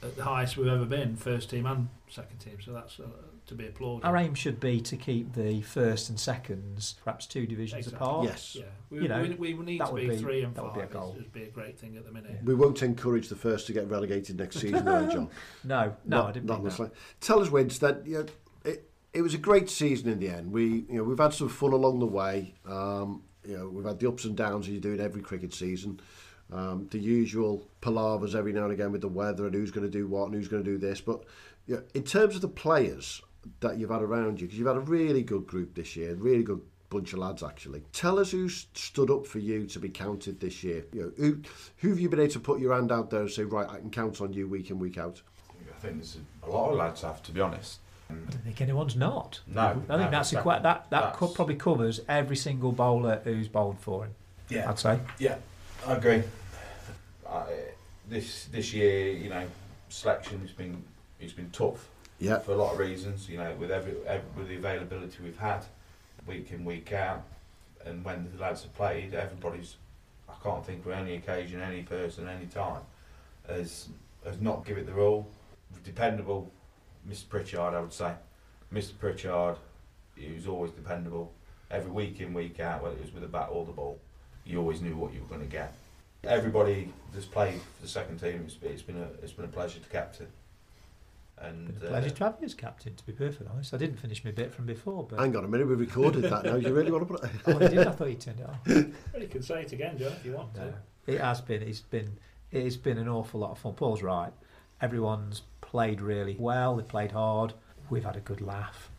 at the highest we've ever been, first team and second team. So that's uh, to be applauded. Our aim should be to keep the first and seconds perhaps two divisions Exactly. apart. Yes. Yeah, we, You know, we, we need that to would be, be- three and that would be a goal. It would be a great thing at the minute. We won't encourage the first to get relegated next season, though, John. No, no, Not- I didn't not mean that. Tell us, Wince, that you know, it, it was a great season in the end. We, you know, we've had some fun along the way. Um, you know, we've had the ups and downs as you do in every cricket season. Um, the usual palavers every now and again with the weather and who's going to do what and who's going to do this. But you know, in terms of the players that you've had around you, because you've had a really good group this year, really good bunch of lads actually. Tell us who stood up for you to be counted this year. You know, who who have you been able to put your hand out there and say, right, I can count on you week in week out? I think there's a, a lot of lads have, to be honest. I don't think anyone's not. No, I think no, that's a exactly. quite that that That's- co- probably covers every single bowler who's bowled for him. Yeah, I'd say. Yeah, I agree. I, this this year, you know, selection has been it's been tough Yeah. for a lot of reasons. You know, with every, every with the availability we've had, week in week out, and when the lads have played, everybody's. I can't think of any occasion, any person, any time, has has not given it their all. Dependable, Mr. Pritchard, I would say. Mr. Pritchard, he was always dependable. Every week in, week out, whether it was with the bat or the ball, you always knew what you were going to get. Everybody that's played for the second team, it's, it's been a it's been a pleasure to captain. And Been a uh, pleasure to have you as captain, to be perfectly honest. I didn't finish my bit from before, but Hang on a minute, we recorded that now. You really want to put it? oh, you did. I thought you turned it off. Well, you can say it again, John, if you want No, to. it has been. It's been. It's been an awful lot of fun. Paul's right. Everyone's played really well. They played hard. We've had a good laugh,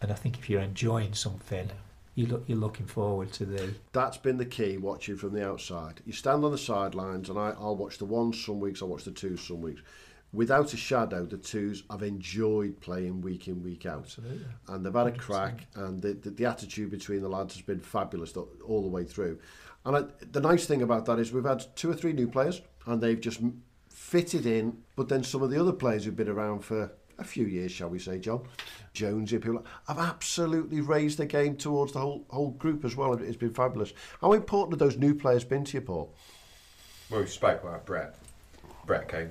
and I think if you're enjoying something, you look you're looking forward to the That's been the key watching from the outside. You stand on the sidelines, and I, I'll watch the ones some weeks, I'll watch the two some weeks. Without a shadow, the twos I've enjoyed playing week in, week out. Absolutely. And they've had a crack, and the, the, the attitude between the lads has been fabulous all the way through. And I, the nice thing about that is we've had two or three new players, and they've just fitted in. But then some of the other players who've been around for a few years, shall we say, John Jones, people have absolutely raised their game towards the whole whole group as well. It's been fabulous. How important have those new players been to you, Paul? Well, we spoke about Brett. Brett came,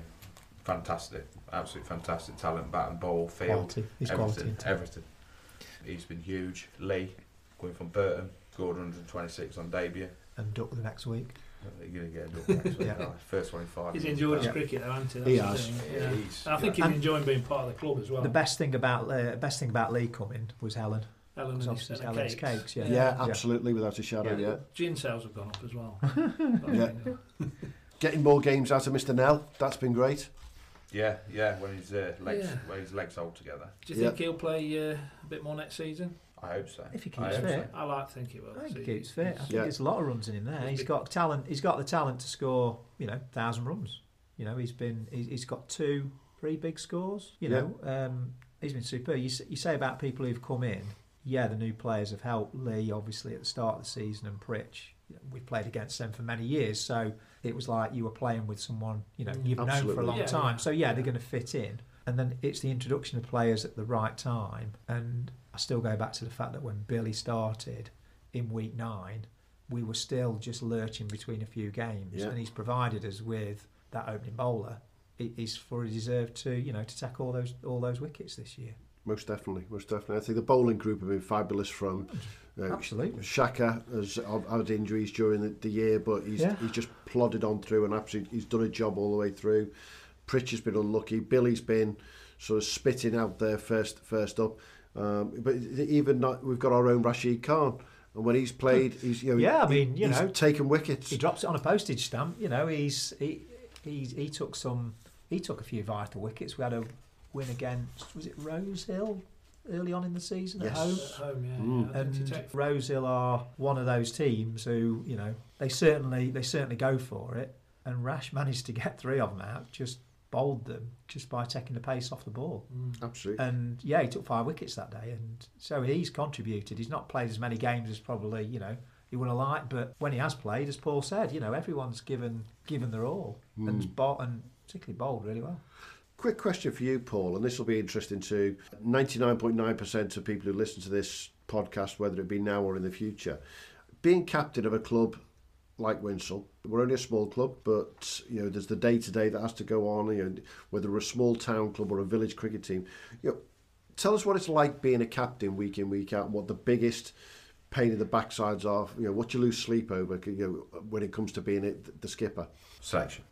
fantastic, absolutely fantastic talent, bat and ball, field, Quality. He's everything, isn't he? everything. He's been huge. Lee, going from Burton, scored 126 on debut. and duck the next week. You're going to get a double next week. Yeah. aye. First one in five. He's enjoyed his Yeah. cricket, though, hasn't he? He That's the has. thing, yeah. He's- I think yeah. he's enjoying being part of the club as well. The best thing about uh, best thing about Lee coming was Helen. Ellen was and his obviously set of Helen's cakes. cakes, yeah. Yeah, absolutely, without a shadow. Yeah. Yeah. Gin sales have gone up as well. Yeah. Getting more games out of Mr. Nell, that's been great. Yeah, yeah. When his uh, legs, Yeah. when his legs hold together. Do you think he'll play uh, a bit more next season? I hope so. If he I keeps hope fit. I like to think he will. I think See, he keeps fit. I think Yeah. there's a lot of runs in him there. He's He's big- got talent. He's got the talent to score. You know, thousand runs. You know, he's been. He's, he's got two, three big scores. You Yeah. know, um, he's been super. You, s- you say about people who've come in. Yeah, the new players have helped Lee obviously at the start of the season and Pritch. You know, We've played against them for many years, so it was like you were playing with someone you know Mm. you've known for a long Yeah, time. So yeah, they're going to fit in. And then it's the introduction of players at the right time. And I still go back to the fact that when Billy started in week nine, we were still just lurching between a few games. Yeah. And he's provided us with that opening bowler. He- He's fully deserved to, you know, to take all those all those wickets this year. Most definitely, most definitely. I think the bowling group have been fabulous from uh, Absolutely. Shaka has had- injuries during the, the year, but he's Yeah. he's just plodded on through and absolutely he's done a job all the way through. Pritch has been unlucky. Billy's been sort of spitting out there first first up. Um, but even not, we've got our own Rashid Khan, and when he's played, he's you know Yeah, I mean, you he's know, taken wickets. He drops it on a postage stamp. You know, he's he he's, he took some he took a few vital wickets. We had a win against was it Rose Hill early on in the season Yes. at home. At home, yeah. Mm. yeah I think he and take- Rosehill are one of those teams who you know they certainly they certainly go for it. And Rash managed to get three of them out, just bowled them just by taking the pace off the ball. Mm. Absolutely. And yeah, he took five wickets that day, and so he's contributed. He's not played as many games as probably you know he would have liked, but when he has played, as Paul said, you know everyone's given given their all, and bo- and particularly bowled really well. Quick question for you, Paul, and this will be interesting to 99.9% of people who listen to this podcast, whether it be now or in the future. Being captain of a club like Winshill, we're only a small club, but you know there's the day to day that has to go on. You know, whether we're a small town club or a village cricket team, you know, tell us what it's like being a captain week in week out, and what the biggest pain in the backsides are. You know, what you lose sleep over. You know, when it comes to being the skipper. Selection.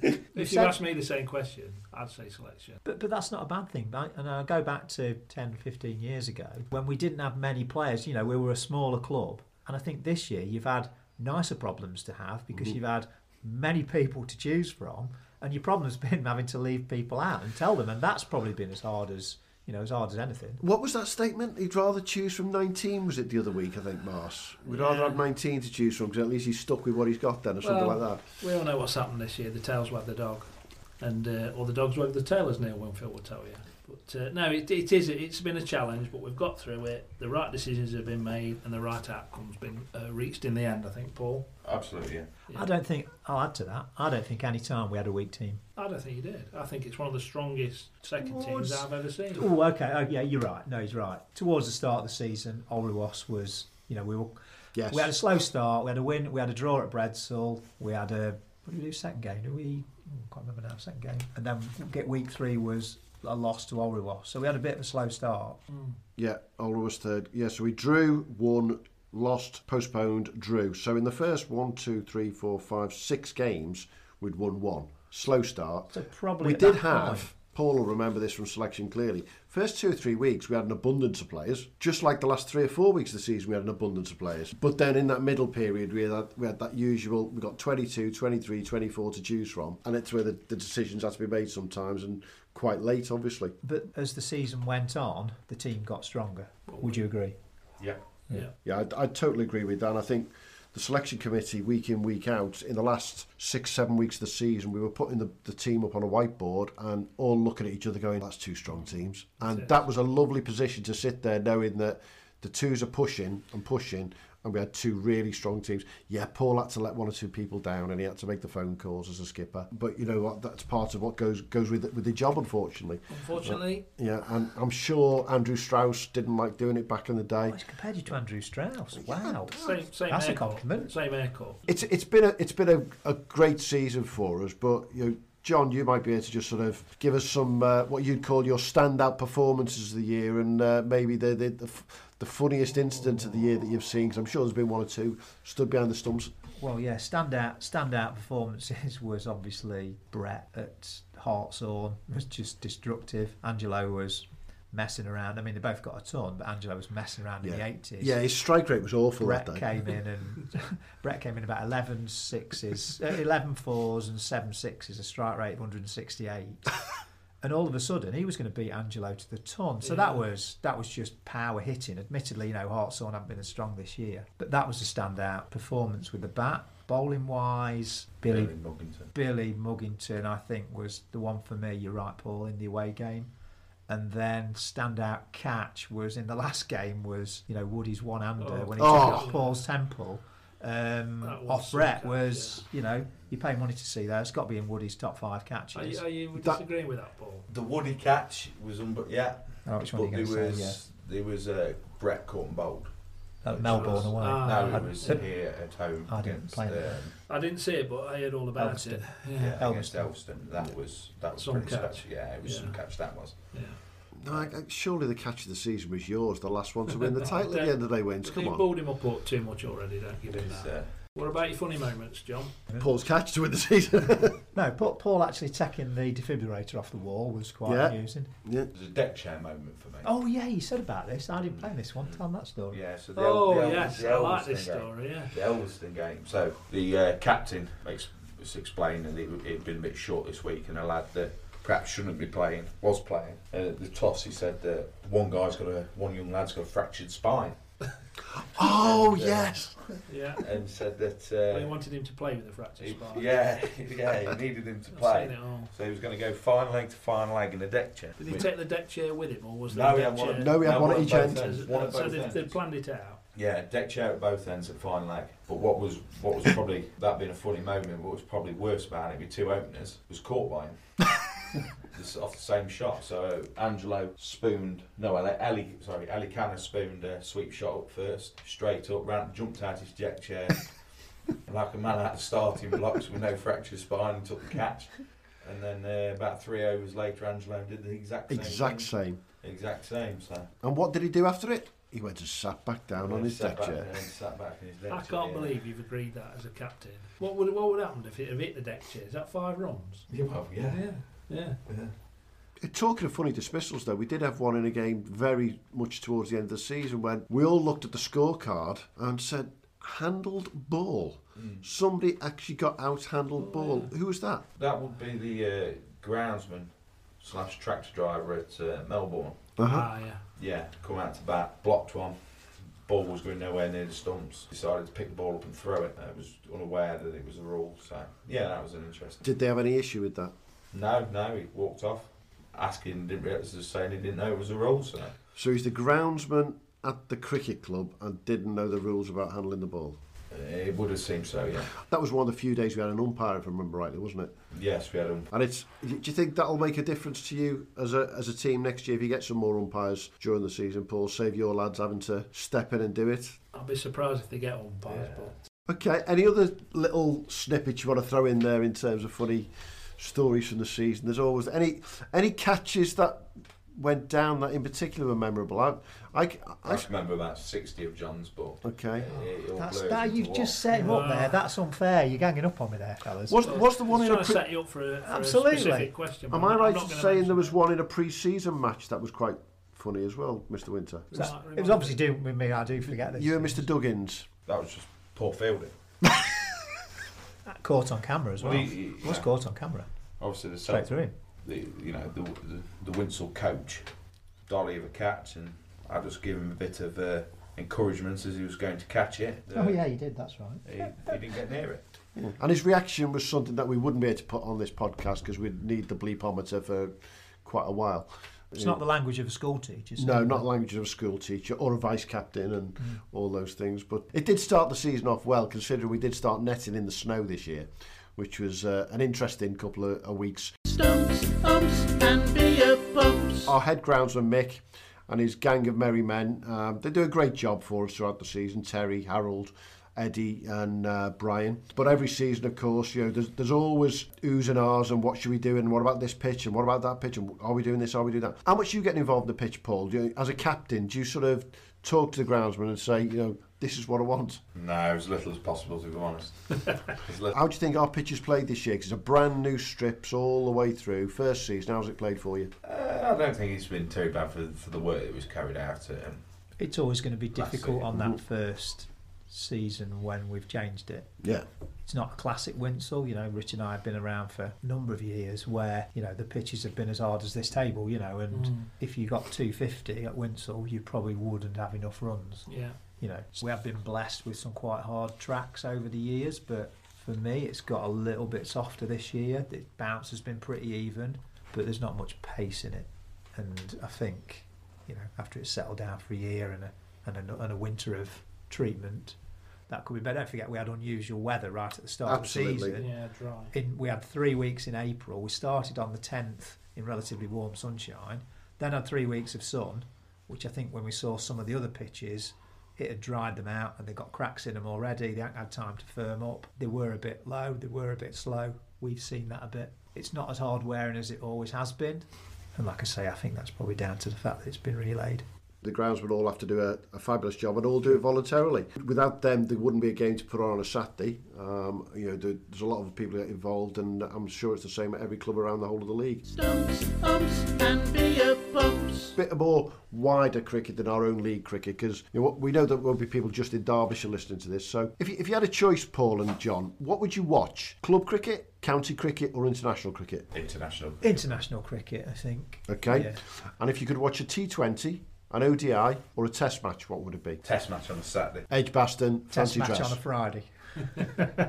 If you said- asked me the same question, I'd say selection. But, but that's not a bad thing. Right? And I go back to 10, 15 years ago when we didn't have many players. You know, we were a smaller club. And I think this year you've had nicer problems to have because mm-hmm. you've had many people to choose from. And your problem's been having to leave people out and tell them. And that's probably been as hard as, you know, as hard as anything. What was that statement? He'd rather choose from 19, was it the other week, I think, Mars? We'd rather have 19 to choose from because at least he's stuck with what he's got then or something like that. We all know what's happened this year. The tails wagged the dog, and uh, or the dogs wagged the tail, as Neil Winfield will tell you. But uh, no, it, it is. It's been a challenge, but we've got through it. The right decisions have been made, and the right outcome's been uh, reached in the end. I think, Paul. Absolutely, yeah. Yeah. I don't think, I'll add to that, I don't think any time we had a weak team. I don't think he did. I think it's one of the strongest second Towards- teams I've ever seen. Oh, okay. Oh, yeah, you're right. No, he's right. Towards the start of the season, Olruos was, you know, we were Yes. We had a slow start. We had a win. We had a draw at Breadsall. We had a what did we do second game? Did we? oh, I can't remember now. Second game, and then get week three was a loss to Olruos. So we had a bit of a slow start. Mm. Yeah, Ola was third. Yeah, so we drew, won, lost, postponed, drew. So in the first one, two, three, four, five, six games, we'd won one. Slow start. So probably We at did that have, point- Paul will remember this from selection clearly. First two or three weeks, we had an abundance of players. Just like the last three or four weeks of the season, we had an abundance of players. But then in that middle period, we had, we had that usual, we got 22, 23, 24 to choose from. And it's where the, the decisions had to be made sometimes and quite late, obviously. But as the season went on, the team got stronger. Would you agree? Yeah. Yeah. Yeah, I, I totally agree with that. And I think the selection committee, week in, week out, in the last six, seven weeks of the season, we were putting the, the team up on a whiteboard and all looking at each other going, that's two strong teams. And that was a lovely position to sit there knowing that the twos are pushing and pushing. And we had two really strong teams. Yeah, Paul had to let one or two people down, and he had to make the phone calls as a skipper. But you know what? That's part of what goes goes with with the job, unfortunately. Unfortunately, Yeah, and I'm sure Andrew Strauss didn't like doing it back in the day. Oh, he's compared you to Andrew Strauss. Wow. same, same That's a air call. compliment. Same air call. It's it's been a it's been a, a great season for us, but you know, John, you might be able to just sort of give us some uh, what you'd call your standout performances of the year, and uh, maybe the the, the the funniest incident of the year that you've seen. Because I'm sure there's been one or two stood behind the stumps. Well, yeah, standout standout performances was obviously Brett at Hartshorne was just destructive. Angelo was messing around. I mean, they both got a ton, but Angelo was messing around in the eighties. Yeah, his strike rate was awful Brett came in and Brett came in about 11 sixes, uh, 11 fours and seven sixes, a strike rate of 168. and all of a sudden, he was going to beat Angelo to the ton. So that was that was just power hitting. Admittedly, you know, Hartshorne haven't been as strong this year, but that was a standout performance with the bat. Bowling wise, Billy Billy Mugginton. Billy Mugginton, I think, was the one for me. You're right, Paul, in the away game. And then standout catch was in the last game was you know Woody's one hander Oh. when he Oh. took off Paul's temple um, That was off Brett catch, was you know you pay money to see that. It's got to be in Woody's top five Are catches. you, are you That- disagreeing with that, Paul? The Woody catch was un- yeah. oh, which one are But you there going say? was there was uh, Brett caught and bowled. Yeah, at Melbourne away. Ah, no, I- it was I- here at home. I didn't play that. um, I didn't see it, but I heard all about Elvaston. it. yeah, Yeah. against Elston. That was that was Some pretty catch. special. Yeah, it was some catch. That was. yeah. No, I, I- surely the catch of the season was yours, the last one to win the title at the end of the day wins. Come You've on. balled him up all- too much already. Don't give him that. uh, What about your funny moments, John? Paul's catch to win the season. No, Paul, Paul actually taking the defibrillator off the wall was quite Yeah. amusing. yeah. it was a deck chair moment for me. Oh yeah, you said about this. I didn't play this one. Tell 'em that story. Yeah, so the, Oh the, yes, the I like Elvaston this game. story. Yeah. the Elvaston game. So the uh, captain makes was explaining that it had been a bit short this week, and a lad that perhaps shouldn't be playing was playing. And at the toss, he said that one guy's got a one young lad's got a fractured spine, Oh And, uh, yes. Yeah. and said that Well, he uh, wanted him to play with the fractured he- spine. yeah, yeah, he needed him to play. seen it all. So he was going to go fine leg to fine leg in a deck chair. Did he take the deck chair with him, or was No, there he a had deck one. chair? No, we had no, one at each both end. ends, One at so they, ends. they planned it out. Yeah, deck chair at both ends at fine leg. But what was what was probably that being a funny moment, what was probably worse about it with two openers was caught by him. This- off the same shot. So Angelo spooned no Ali, Ali sorry, Ali Canna spooned a sweep shot up first, straight up, ran jumped out his deck chair. like a man out of starting blocks with no fractured spine and took the catch. And then uh, about three overs later Angelo did the exact same Exact thing. same. Exact same, so And what did he do after it? He went and sat back down on his deck chair. sat back in his deck I can't yeah. believe you've agreed that as a captain. What would what would happen if it had hit the deck chair? Is that five runs? Yeah, well, yeah. Yeah. Yeah. Uh, Talking of funny dismissals, though, we did have one in a game very much towards the end of the season when we all looked at the scorecard and said, handled ball. Somebody actually got out handled ball. Who was that? That would be the uh, groundsman slash tractor driver at uh, Melbourne. Uh-huh. Ah, yeah. Yeah, come out to bat, blocked one. Ball was going nowhere near the stumps. Decided to pick the ball up and throw it. I was unaware that it was a rule. So yeah, that was an interesting. Did they have any issue with that? No, no, he walked off, asking, didn't realise, just saying he didn't know it was a rule. So So he's the groundsman at the cricket club and didn't know the rules about handling the ball. uh, it would have seemed so. Yeah. That was one of the few days we had an umpire, if I remember rightly, wasn't it? Yes, we had him. And it's. Do you think that'll make a difference to you as a as a team next year if you get some more umpires during the season, Paul? Save your lads having to step in and do it. I'll be surprised if they get umpires, Yeah. but Okay. Any other little snippets you want to throw in there in terms of funny stories from the season? There's always any any catches that went down that in particular were memorable. I, I, I I, remember about 60 of John's, but okay. it, it That's that you've one. just set him up there. That's unfair. You're ganging up on me there, fellas. Was, was the one in a pre- set you up for a, for Absolutely. a specific question. Am I right in saying mention there was one in a pre-season match that was quite funny as well, Mr. Winter? Was that- it was obviously doing with me. I do forget this. You and Mr. Duggins. That was just poor fielding. Caught on camera as well. Well, he- he- was yeah. caught on camera. Obviously, the Straight through him. the you know the the, the Winshill coach, Dolly of a catch, and I just give him a bit of uh, encouragement as he was going to catch it. Uh, Oh yeah, you did. That's right. He, he didn't get near it. And his reaction was something that we wouldn't be able to put on this podcast because we'd need the bleepometer for quite a while. It's not the language of a school teacher. so- No, not the language of a school teacher or a vice captain and Mm. all those things. But it did start the season off well, considering we did start netting in the snow this year, which was uh, an interesting couple of, of weeks. Stumps, umps, and beer pumps. Our head groundsman Mick and his gang of merry men, um, they do a great job for us throughout the season. Terry, Harold, Eddie, and uh, Brian. But every season, of course, you know, there's, there's always oohs and ahs and what should we do and what about this pitch and what about that pitch and are we doing this? Are we doing that? How much are you getting involved in the pitch, Paul? Do you, as a captain, do you sort of talk to the groundsman and say, you know, this is what I want? No, as little as possible, to be honest. How do you think our pitch is played this year? 'Cause it's a brand new strips all the way through. First season, how's it played for you? Uh, I don't think it's been too bad for, for the work that was carried out. Um, It's always going to be difficult on that first season when we've changed it. Yeah. It's not a classic Winshill, you know. Rich and I have been around for a number of years where you know the pitches have been as hard as this table, you know. And Mm. if you got 250 at Winshill, you probably wouldn't have enough runs. Yeah. you know, we have been blessed with some quite hard tracks over the years, but for me, it's got a little bit softer this year. The bounce has been pretty even, but there's not much pace in it. And I think, you know, after it's settled down for a year and a and a, and a winter of treatment, that could be better. Don't forget, we had unusual weather right at the start Absolutely. of the season. Yeah, dry. In, we had three weeks in April. We started on the 10th in relatively warm sunshine, then had three weeks of sun, which I think when we saw some of the other pitches, it had dried them out and they got cracks in them already. They hadn't had time to firm up. They were a bit low, they were a bit slow. We've seen that a bit. It's not as hard wearing as it always has been. And like I say, I think that's probably down to the fact that it's been relayed. The grounds would all have to do a, a fabulous job and all do it voluntarily. Without them, there wouldn't be a game to put on on a Saturday. Um, you know, there, there's a lot of people involved, and I'm sure it's the same at every club around the whole of the league. Stumps, umps, and beer pumps. bit more wider cricket than our own league cricket because you know, we know that there will be people just in Derbyshire listening to this. So if you, if you had a choice, Paul and John, what would you watch? Club cricket, county cricket, or international cricket? international. International cricket, I think. Okay. Yeah. And if you could watch a T20, an ODI, or a Test match, what would it be? Test match on a Saturday. Edgbaston, Test fancy match dress. on a Friday.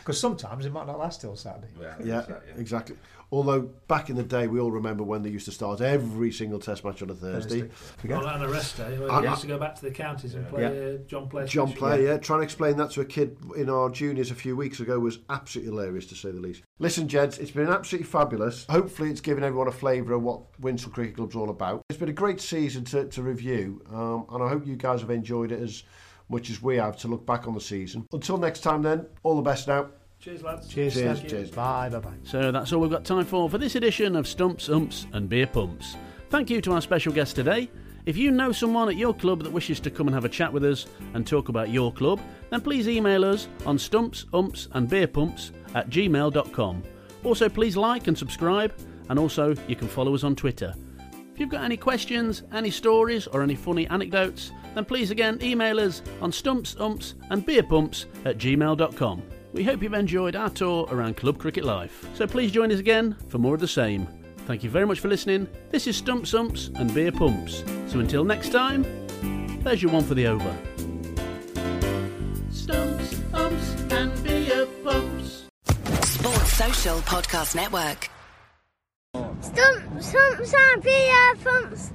Because sometimes it might not last till Saturday. Yeah, Yeah, that, yeah. exactly. Although back in the day, we all remember when they used to start every single Test match on a Thursday. Forget. Well, and a rest day. where I- we I- used to go back to the counties and play Yeah. uh, John Player. John Player, Play, yeah. Trying to explain that to a kid in our juniors a few weeks ago was absolutely hilarious, to say the least. Listen, gents, it's been absolutely fabulous. Hopefully, it's given everyone a flavour of what Winshill Cricket Club's all about. It's been a great season to, to review, um, and I hope you guys have enjoyed it as much as we have to look back on the season. Until next time, then, all the best now. Cheers, lads. Cheers, Cheers, cheers. Bye, bye, bye. So that's all we've got time for for this edition of Stumps, Umps and Beer Pumps. Thank you to our special guest today. If you know someone at your club that wishes to come and have a chat with us and talk about your club, then please email us on stumps, umps and beer pumps at gmail.com. Also, please like and subscribe, and also you can follow us on Twitter. If you've got any questions, any stories, or any funny anecdotes, then please again email us on stumps, umps, and beer pumps at gmail.com. We hope you've enjoyed our tour around club cricket life. So please join us again for more of the same. Thank you very much for listening. This is Stumps, Umps, and Beer Pumps. So until next time, there's your one for the over. Stumps, Umps, and Beer Pumps. Sports Social Podcast Network. Stump, stumps and beer pumps.